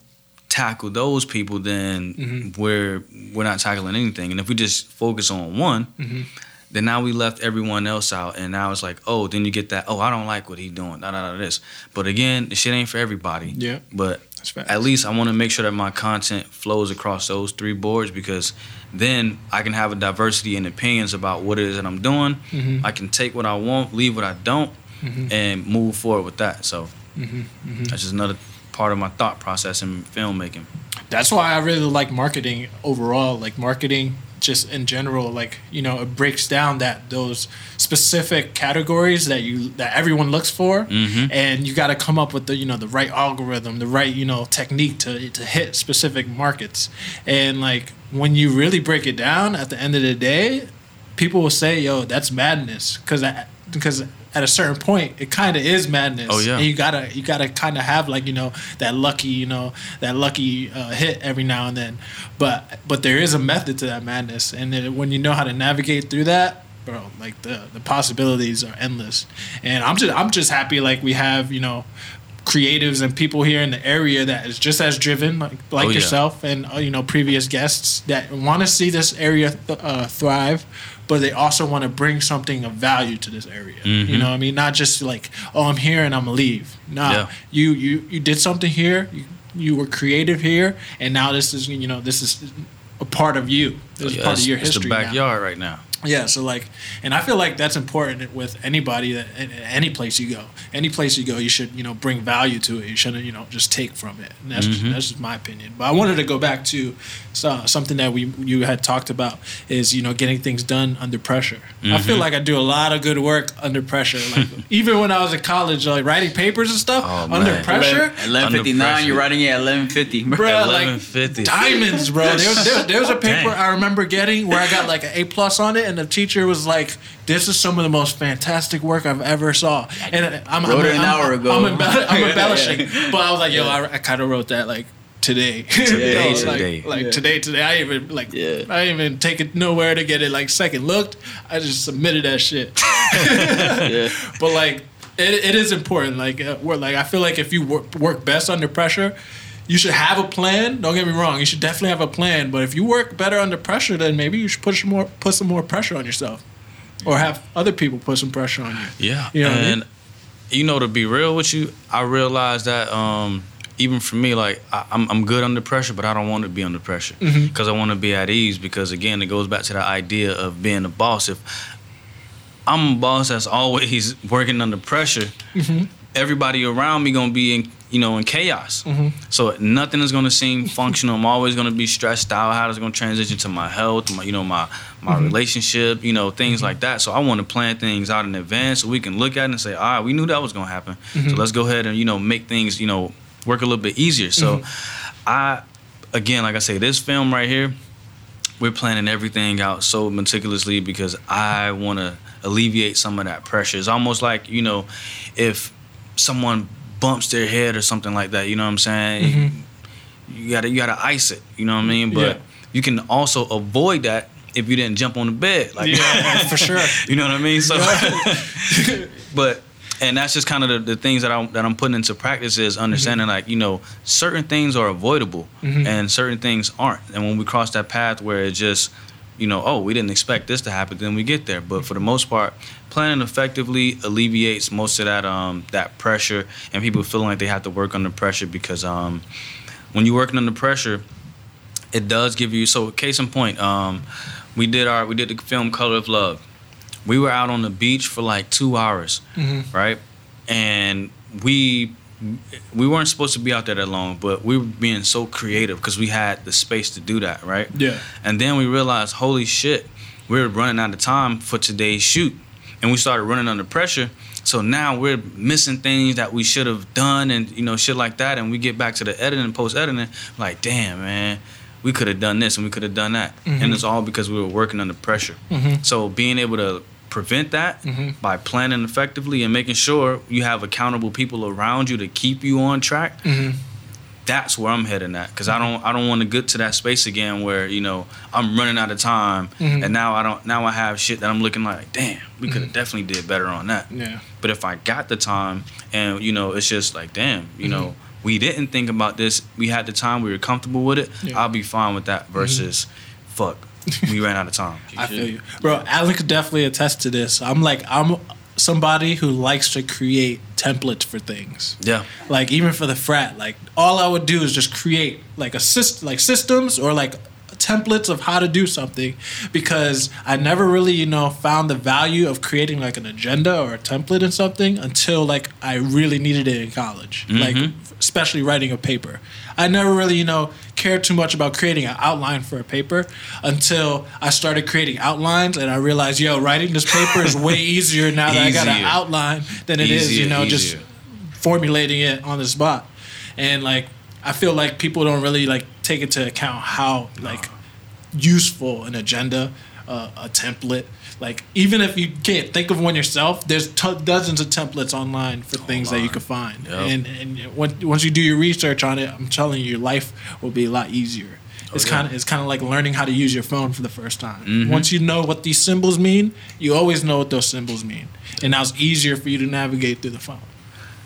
tackle those people, then Mm-hmm. we're we're not tackling anything. And if we just focus on one, Mhm. then now we left everyone else out, and now it's like, oh, then you get that, oh, I don't like what he's doing, da da da this. But again, the shit ain't for everybody. Yeah. But That's fact. at least I want to make sure that my content flows across those three boards because then I can have a diversity in opinions about what it is that I'm doing. Mhm. I can take what I want, leave what I don't, Mhm. and move forward with that. So Mhm. Mhm. that's just another part of my thought process in filmmaking. That's why I really like marketing overall. Like marketing, just in general, like you know, it breaks down that those specific categories that you that everyone looks for, Mhm. and you got to come up with the you know the right algorithm, the right you know technique to to hit specific markets. And like when you really break it down, at the end of the day, people will say, "Yo, that's madness," because because at a certain point, it kind of is madness. Oh, yeah. And you gotta you gotta kind of have like you know that lucky you know that lucky uh, hit every now and then, but but there is a method to that madness, and then when you know how to navigate through that, bro, like the the possibilities are endless. And I'm just I'm just happy like we have you know creatives and people here in the area that is just as driven like like Oh, yeah. yourself and uh, you know previous guests that want to see this area th- uh, thrive but they also want to bring something of value to this area you Mhm. know what i mean not just like oh i'm here and i'm gonna leave nah Yeah. you you you did something here you, you were creative here and now this is you know this is a part of you this is Yeah, part it's, of your it's history the now. backyard right now. Yeah, so like, and I feel like that's important with anybody that in- in any place you go, any place you go, you should you know bring value to it. You shouldn't you know just take from it. And that's just, Mhm. that's just my opinion. But I wanted to go back to so, something that we you had talked about is you know getting things done under pressure. I feel Mhm. like I do a lot of good work under pressure. Like even when I was in college, like writing papers and stuff Oh, under man. pressure. Eleven fifty nine. You're writing it at eleven fifty. Bruh, like 1150. diamonds, bro. There was, there, there was a paper Dang. I remember getting where I got like an A plus on it, and the teacher was like, "This is some of the most fantastic work I've ever saw." And I'm, Wrote I'm, it an I'm- hour ago. I'm, embell- I'm embellishing, Yeah. but I was like, "Yo, I, I kind of wrote that like." Today, Today, Yo, like, today. like Yeah. today, today. I even like, Yeah. I didn't even take it nowhere to get it like second looked. I just submitted that shit. yeah. But like, it, it is important. Like, uh, we're like, I feel like if you work, work best under pressure, you should have a plan. Don't get me wrong. You should definitely have a plan. But if you work better under pressure, then maybe you should put some more put some more pressure on yourself, or have other people put some pressure on you. Yeah, You know what I mean? and you know to be real with you, I realized that um, even for me, like I, I'm I'm good under pressure, but I don't want to be under pressure because I want to be at ease. Because again, it goes back to the idea of being a boss. If I'm a boss that's always working under pressure, Mhm. Everybody around me gonna be in you know in chaos. Mhm. So nothing is gonna seem functional. I'm always gonna be stressed out. How is it gonna transition to my health, my you know my my Mhm. relationship, you know things like that. So I want to plan things out in advance so we can look at it and say, all right, we knew that was gonna happen. So Mhm. let's go ahead and you know make things you know work a little bit easier. So I again, like I say, this film right here, we're planning everything out so meticulously because I want to alleviate some of that pressure. It's almost like you know, if someone bumps their head or something like that, you know what I'm saying? Mhm. You gotta you gotta ice it. You know what I mean? But Yeah. you can also avoid that if you didn't jump on the bed. Like Yeah, for sure. you know what I mean? So, but and that's just kind of the, the things that I'm that I'm putting into practice is understanding like you know certain things are avoidable Mhm. and certain things aren't. And when we cross that path where it just you know oh we didn't expect this to happen, then we get there. But for the most part, planning effectively alleviates most of that um that pressure and people feeling like they have to work under pressure because um when you're working under pressure it does give you so case in point um we did our we did the film color of love we were out on the beach for like two hours Mhm. right and we we weren't supposed to be out there that long but we were being so creative because we had the space to do that right Yeah. and then we realized holy shit we're running out of time for today's shoot and we started running under pressure so now we're missing things that we should have done and you know shit like that and we get back to the editing post editing like damn man we could have done this and we could have done that Mhm. and it's all because we were working under pressure Mhm. so being able to prevent that Mhm. by planning effectively and making sure you have accountable people around you to keep you on track Mhm. that's where I'm heading at because I don't I don't want to get to that space again where you know I'm running out of time Mhm. and now I don't now I have shit that I'm looking like damn we could have definitely did better on that. Yeah. But if I got the time and you know it's just like damn you know we didn't think about this we had the time we were comfortable with it Yeah. I'll be fine with that versus fuck we ran out of time. I feel you, bro. Alan could definitely attest to this. I'm like, I'm somebody who likes to create templates for things. Yeah. Like even for the frat, like all I would do is just create like a system, like systems or like templates of how to do something, because I never really, you know, found the value of creating like an agenda or a template in something until like I really needed it in college, like mm-hmm. especially writing a paper. I never really, you know, cared too much about creating an outline for a paper until I started creating outlines and I realized, yo, writing this paper is way easier now that I got an outline than it is, you Easier, know, just formulating it on the spot. And like I feel like people don't really like take into account how like useful an agenda, uh, a template. Like even if you can't think of one yourself, there's t- dozens of templates online for things that you can find. Yep. And and once once you do your research on it, I'm telling you, your life will be a lot easier. It's yeah. kind of it's kind of like learning how to use your phone for the first time. Mhm. Once you know what these symbols mean, you always know what those symbols mean, and now it's easier for you to navigate through the phone.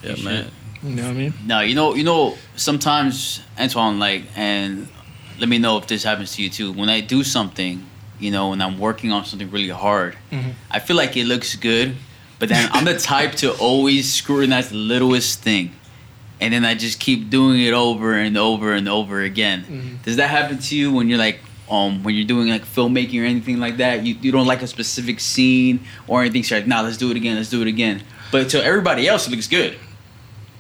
Yeah, man. You know what I mean? No, you know, you know, sometimes Antoine, like, and let me know if this happens to you too. When I do something, you know, when I'm working on something really hard, Mhm. I feel like it looks good, but then I'm the type to always scrutinize the littlest thing, and then I just keep doing it over and over and over again. Mhm. Does that happen to you when you're like? Um, when you're doing like filmmaking or anything like that, you, you don't like a specific scene or anything. So you're like, nah, let's do it again, let's do it again. But to everybody else, it looks good.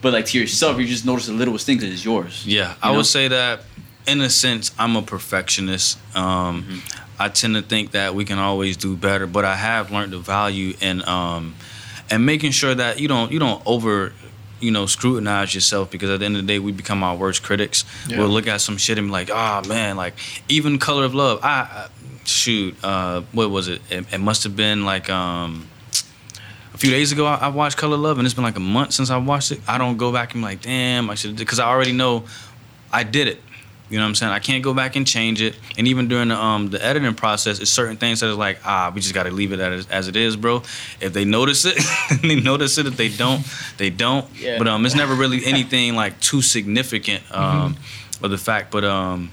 But like to yourself, you just notice the littlest thing because it's yours. Yeah, You I would say that in a sense, I'm a perfectionist. Um, Mm-hmm. I tend to think that we can always do better, but I have learned the value in um, and making sure that you don't you don't over you know scrutinize yourself because at the end of the day we become our worst critics. Yeah. We'll look at some shit and be like, oh man, like even Color of Love. I, I shoot, uh, what was it? It, it must have been like um, a few days ago. I, I watched Color of Love, and it's been like a month since I watched it. I don't go back and be like, damn, I should because I already know I did it. You know what I'm saying? I can't go back and change it. And even during the um the editing process, it's certain things that is like, ah, we just got to leave it as, as it is, bro. If they notice it, they notice it. If they don't, they don't. Yeah. But um, it's never really anything like too significant um of the fact. But um.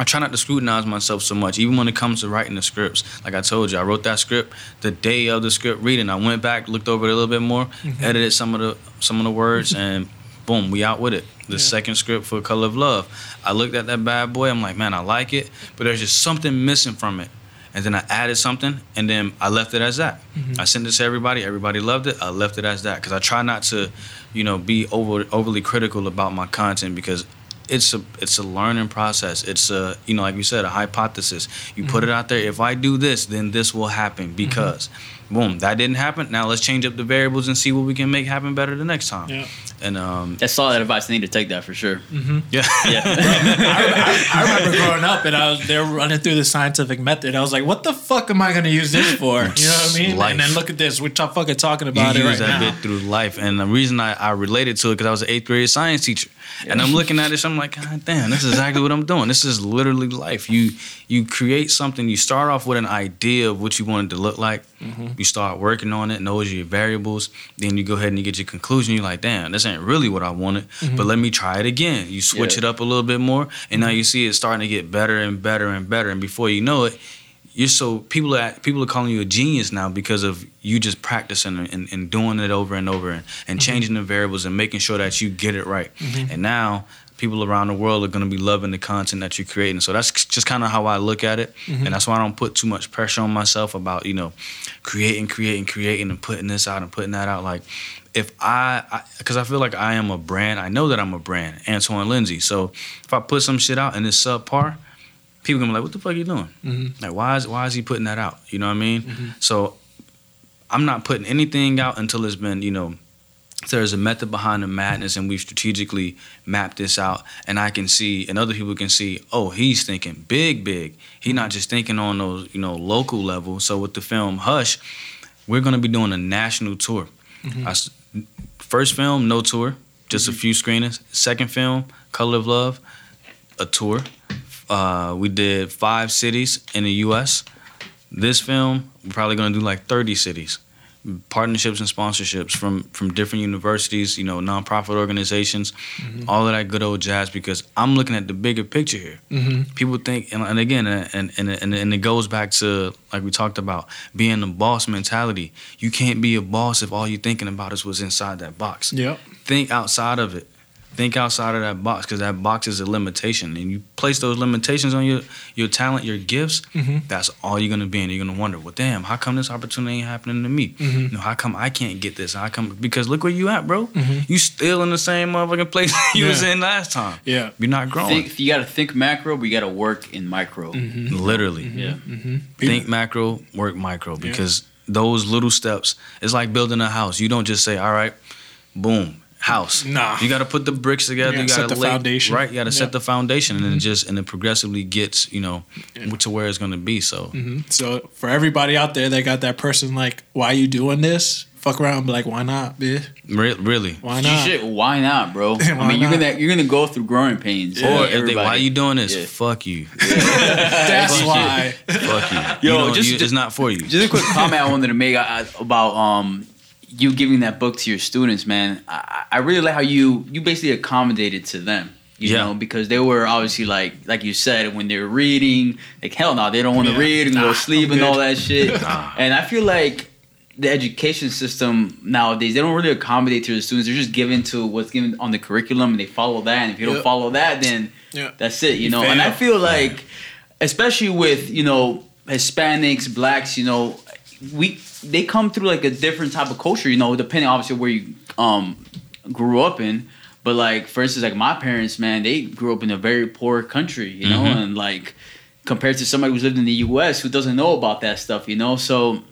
I try not to scrutinize myself so much, even when it comes to writing the scripts. Like I told you, I wrote that script the day of the script reading. I went back, looked over it a little bit more, edited some of the some of the words, and boom, we out with it. The Yeah. second script for Color of Love. I looked at that bad boy. I'm like, man, I like it, but there's just something missing from it. And then I added something, and then I left it as that. Mm-hmm. I sent it to everybody. Everybody loved it. I left it as that because I try not to, you know, be over overly critical about my content because it's a it's a learning process. It's a you know like you said a hypothesis. You put mm-hmm. it out there. If I do this, then this will happen mm-hmm. because, boom, that didn't happen. Now let's change up the variables and see what we can make happen better the next time. Yeah. And um That's solid advice. I need to take that for sure. yeah Yeah. I, I, I remember growing up and I was they were running through the scientific method. I was like, what the fuck am I gonna use this for? You know what I mean? Life. And then look at this. We're t- fucking talking you about it use right that now. bit through life. And the reason I, I related to it because I was an eighth grade science teacher, and I'm looking at this. I'm like, God damn, this is exactly what I'm doing. This is literally life. You you create something. You start off with an idea of what you want it to look like. Mm-hmm. You start working on it. Those are your variables. Then you go ahead and you get your conclusion. You're like, damn, this ain't really what I wanted. Mm-hmm. But let me try it again. You switch Yeah. it up a little bit more, and now you see it starting to get better and better and better. And before you know it, you're so people are people are calling you a genius now because of you just practicing and, and doing it over and over and, and mm-hmm. changing the variables and making sure that you get it right. Mm-hmm. And now people around the world are going to be loving the content that you're creating. So that's just kind of how I look at it, mm-hmm. and that's why I don't put too much pressure on myself about you know creating, creating, creating, and putting this out and putting that out. Like if I, because I, feel like I am a brand, I know that I'm a brand, Antoine Lindsay. So if I put some shit out and it's subpar, people gonna be like, "What the fuck are you doing? Mhm. Like, why is why is he putting that out? You know what I mean? Mm-hmm. So I'm not putting anything out until it's been, you know, there's a method behind the madness, and we've strategically mapped this out, and I can see, and other people can see, oh, he's thinking big, big. He's not just thinking on those, you know, local level. So with the film Hush, we're gonna be doing a national tour. I s first film, no tour. just a few screenings. Second film, Color of Love, a tour. Uh, we did five cities in the U.S. This film, we're probably gonna do like 30 cities. Partnerships and sponsorships from from different universities, you know, nonprofit organizations, all of that good old jazz. Because I'm looking at the bigger picture here. Mm-hmm. People think, and, and again, and, and and and it goes back to like we talked about being the boss mentality. You can't be a boss if all you're thinking about is what's inside that box Yep. think outside of it. Think outside of that box because that box is a limitation, and you place those limitations on your your talent, your gifts. Mhm. That's all you're gonna be, and you're gonna wonder, well, damn, how come this opportunity ain't happening to me? Mhm. You know, how come I can't get this? How come? Because look where you at, bro. Mhm. You still in the same motherfucking place you was in last time. Yeah. You're not growing. Think, you got to think macro, but you got to work in micro. Mm-hmm. Literally, Yeah. Mm-hmm. think macro, work micro, because those little steps. It's like building a house. You don't just say, all right, boom. House. Nah. You got to put the bricks together. You You, gotta got to set the lay, foundation. Right. You got to Yeah. set the foundation, and then it just and it progressively gets you know to where it's going to be. So hmm So for everybody out there that got that person like, why you doing this? Fuck around, and be like, why not, bitch? re- really, Why not? should- why not, bro? I mean, you're not? gonna you're gonna go through growing pains. or if they, why everybody. you doing this? Yeah. Fuck you. That's why. Fuck you. Yo, you don't- just- you- it's not for you. Just a quick comment I wanted to make uh, about um you giving that book to your students, man. I, I really like how you you basically accommodated to them. You Yeah. know, because they were obviously like like you said when they're reading, like hell no, they don't want to Yeah. read and go Nah, to sleep and all that shit. Nah. And I feel like the education system nowadays they don't really accommodate to the students. They're just given to what's given on the curriculum and they follow that. And if you don't Yep. follow that, then Yeah. that's it. You You know, and I feel like, especially with you know Hispanics, blacks, you know, we they come through like a different type of culture. You know, depending obviously where you um grew up in. But like for instance, like my parents, man, they grew up in a very poor country. You know, Mhm. and like compared to somebody who's lived in the U.S. who doesn't know about that stuff. You know, so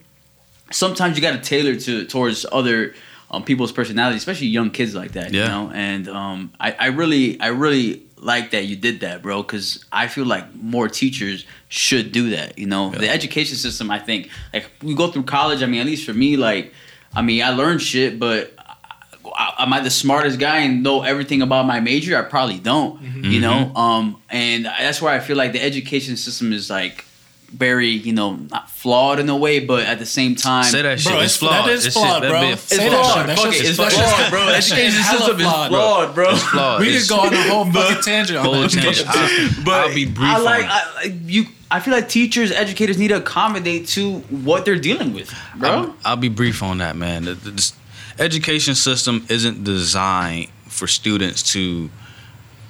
sometimes you got to tailor to towards other um, people's personality, especially young kids like that. You know, and um, I, I really, I really like that you did that, bro, because I feel like more teachers should do that. You know, Yeah. the education system. I think like we go through college. I mean, at least for me, like, I mean, I learned shit, but. I- Am I the smartest guy and know everything about my major? I probably don't. You know, um, and that's where I feel like the education system is like very, you know, not flawed in a way, but at the same time, Say that shit. Bro, it's it's- flawed. that is It's flawed, bro. That be- It's Say that flawed. shit. That Fuck it. It's that flawed, bro. that shit Education system is flawed, flawed, bro. It's flawed. We It's- could go on a whole fucking tangent on Whole that. tangent. I, But I'll be brief. I like. I, you. I feel like teachers, educators need to accommodate to what they're dealing with, bro. I'll, I'll be brief on that, man. The, the- this education system isn't designed for students to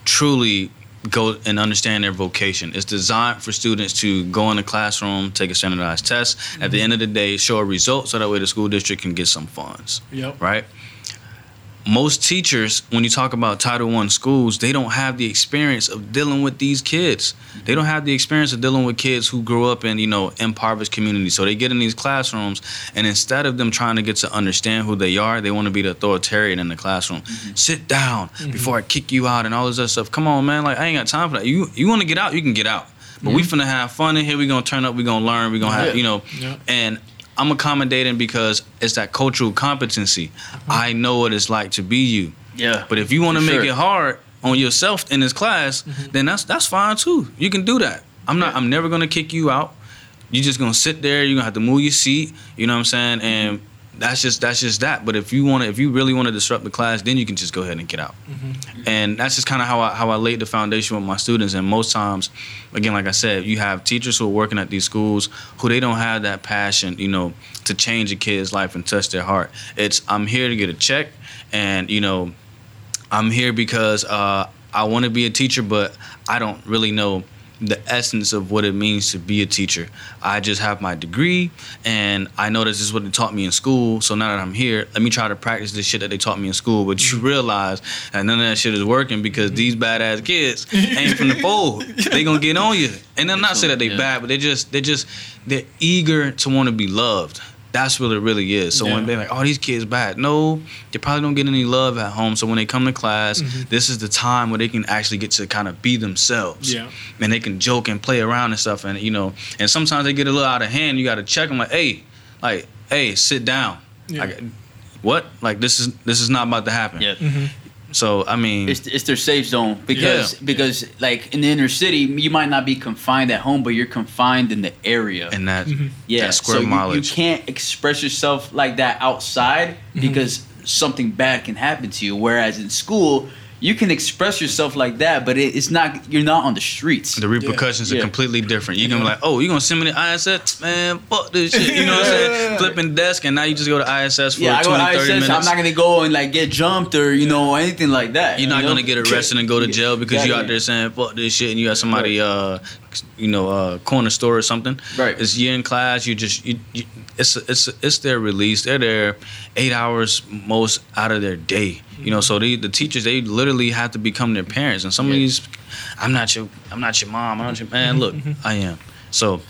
truly go and understand their vocation. It's designed for students to go in the classroom, take a standardized test, at the mm-hmm. end of the day, show a result so that way the school district can get some funds, Yep. right? Most teachers, when you talk about Title One schools, they don't have the experience of dealing with these kids. They don't have the experience of dealing with kids who grew up in, you know, impoverished communities. So they get in these classrooms, and instead of them trying to get to understand who they are, they want to be the authoritarian in the classroom. Mm-hmm. Sit down mm-hmm. before I kick you out and all this other stuff. Come on, man. Like I ain't got time for that. You you want to get out, you can get out. But we mm-hmm. finna have fun in here. We gonna turn up. We gonna learn. We gonna have, Yeah. you know, Yeah. and I'm accommodating because it's that cultural competency. Mm-hmm. I know what it's like to be you. yeah, But if you want to make sure. it hard on yourself in this class, mm-hmm. then that's that's fine too. You can do that. I'm not. I'm never gonna kick you out. You're just gonna sit there. You're gonna have to move your seat. You know what I'm saying? And that's just that's just that. But if you want to, if you really want to disrupt the class, then you can just go ahead and get out. And that's just kind of how I how I laid the foundation with my students. And most times, again, like I said, you have teachers who are working at these schools who they don't have that passion, you know, to change a kid's life and touch their heart. It's I'm here to get a check, and you know, I'm here because uh, I want to be a teacher, but I don't really know the essence of what it means to be a teacher. I just have my degree, and I know this is what they taught me in school. So now that I'm here, let me try to practice the shit that they taught me in school. But you mm-hmm. realize that none of that shit is working because mm-hmm. these badass kids ain't from the fold. They gonna get on you, and I'm not saying that they Yeah. bad, but they just they just they're eager to want to be loved. That's what it really is. So when they're like, "Oh, these kids bad," no, they probably don't get any love at home. So when they come to class, mm-hmm. this is the time where they can actually get to kind of be themselves. Yeah. and they can joke and play around and stuff. And you know, and sometimes they get a little out of hand. You got to check them, like, "Hey, like, hey, sit down." Yeah. Like, what? Like this is this is not about to happen. yeah. Mm-hmm. So I mean, It's, it's their safe zone because Yeah. because like in the inner city you might not be confined at home but you're confined in the area. and that yeah, that square so you, you can't express yourself like that outside Mm-hmm. because something bad can happen to you. Whereas in school you can express yourself like that, but it, it's not you're not on the streets. the repercussions Yeah. are completely different. You're gonna be like, oh, you're gonna send me to ISS? Man, fuck this shit. You know what I'm saying? Flipping desk, and now you just go to ISS for yeah, I go 20, to 30 ISS, minutes. I'm not gonna go and like get jumped or you know anything like that. You're not you know? gonna get arrested and go to jail because you're out there saying fuck this shit and you have somebody uh you know uh corner store or something. Right. It's you in class. You just you, you it's it's it's their release. They're there eight hours most out of their day. You know, so they the teachers they literally have to become their parents. And some of these, I'm not your I'm not your mom. I'm not your man. Look, I am. So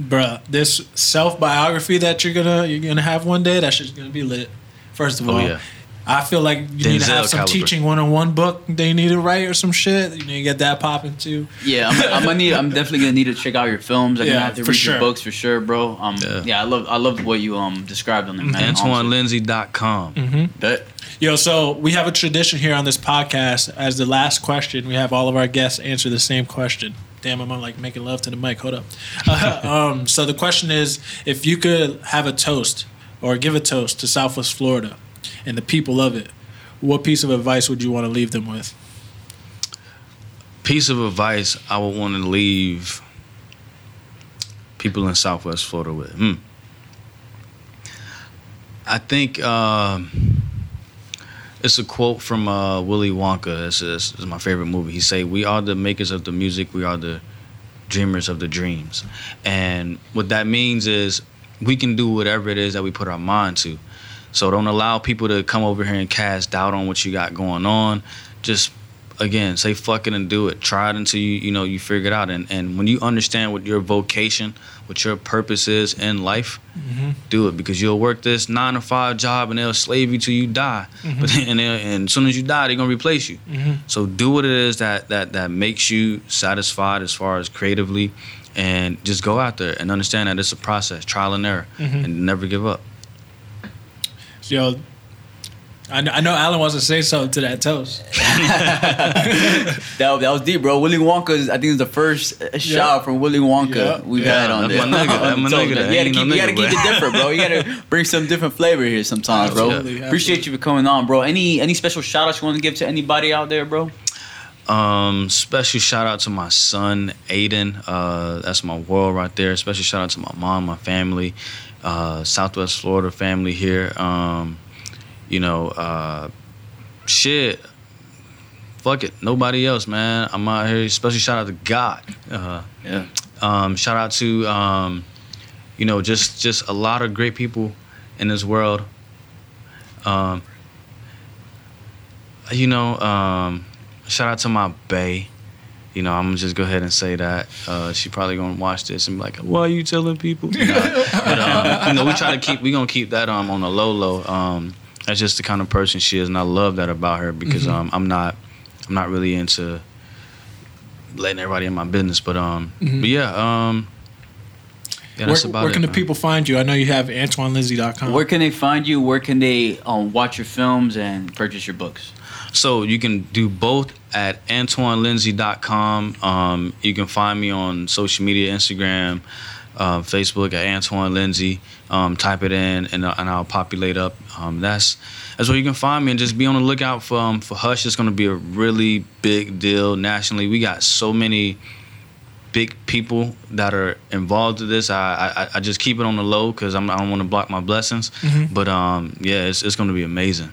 Bruh, this self biography that you're gonna you're gonna have one day, that shit's gonna be lit. First of Oh, all, yeah. I feel like you need to have some caliber. teaching one on one book they need to write or some shit. You need to get that popping too. Yeah, I'm, I'm gonna need. I'm definitely gonna need to check out your films. I'm Yeah, gonna have to for read sure. your books for sure, bro. Um, Yeah. yeah. I love. I love what you um described on them, man. AntoineLindsay.com. Mm-hmm. Bet. Yo, so we have a tradition here on this podcast. As the last question, we have all of our guests answer the same question. Damn, I'm like making love to the mic. Hold up. Uh, um, so the question is, if you could have a toast or give a toast to Southwest Florida and the people of it, what piece of advice would you want to leave them with? piece of advice I would want to leave people in Southwest Florida with. Hmm. I think um it's a quote from uh, Willy Wonka. It's, it's, it's my favorite movie. He say, "We are the makers of the music. We are the dreamers of the dreams." And what that means is we can do whatever it is that we put our mind to. So don't allow people to come over here and cast doubt on what you got going on. Just again, say fuck it and do it. Try it until you you know you figure it out. And and when you understand what your vocation, what your purpose is in life, mm-hmm. do it because you'll work this nine to five job and they'll slave you till you die. Mm-hmm. But then and, and as soon as you die, they're gonna replace you. Mm-hmm. So do what it is that that that makes you satisfied as far as creatively, and just go out there and understand that it's a process, trial and error, and never give up. Yo, I know, I know Alan wants to say something to that toast. That, that was deep, bro. Willy Wonka. I think is the first uh, shot from Willy Wonka Yeah. we've Yeah, had on there. my nigga, that's my nigga, you gotta ain't keep, no you gotta keep it different, bro. You gotta bring some different flavor here sometimes, bro. Absolutely, Appreciate you for coming on, bro. Any any special shout outs you want to give to anybody out there, bro? Um, special shout out to my son Aiden. Uh, that's my world right there. Special shout out to my mom, my family, uh, Southwest Florida family here. Um, you know, uh, shit. Fuck it, nobody else, man. I'm out here. Special shout out to God. Uh, Yeah. um, shout out to um, you know just just a lot of great people in this world. Um, you know, um, shout out to my bae. You know, I'm gonna just go ahead and say that. Uh, she probably gonna watch this and be like, "Why are you telling people?" Nah. but um, you know, we try to keep we gonna keep that um on the low low. That's just the kind of person she is, and I love that about her because um I'm not I'm not really into letting everybody in my business. But um, but yeah, um, yeah, Where, about where it. can the man. people find you? I know you have AntoineLindsay.com. Where can they find you? Where can they um, watch your films and purchase your books? So you can do both at AntoineLindsay.com. Um, you can find me on social media, Instagram, uh, Facebook at Antoine Lindsay. Um, type it in and, uh, and I'll populate up. Um, that's that's where you can find me and just be on the lookout for um, for Hush. It's going to be a really big deal nationally. We got so many big people that are involved with this. I I, I just keep it on the low because I don't want to block my blessings. But um, yeah, it's it's going to be amazing.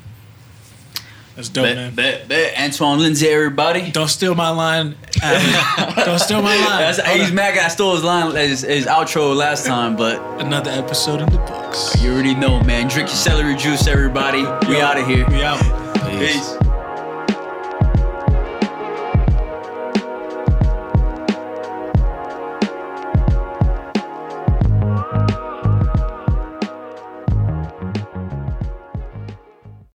That's dope, Bet, man. bet, bet. Antoine Lindsay, everybody. Don't steal my line. Don't steal my line. That's, Hold he's on. mad. I stole his line, his, his outro last time, but Another episode in the books. you already know, man. Drink your celery juice, everybody. We out of here. We out. Peace. Peace.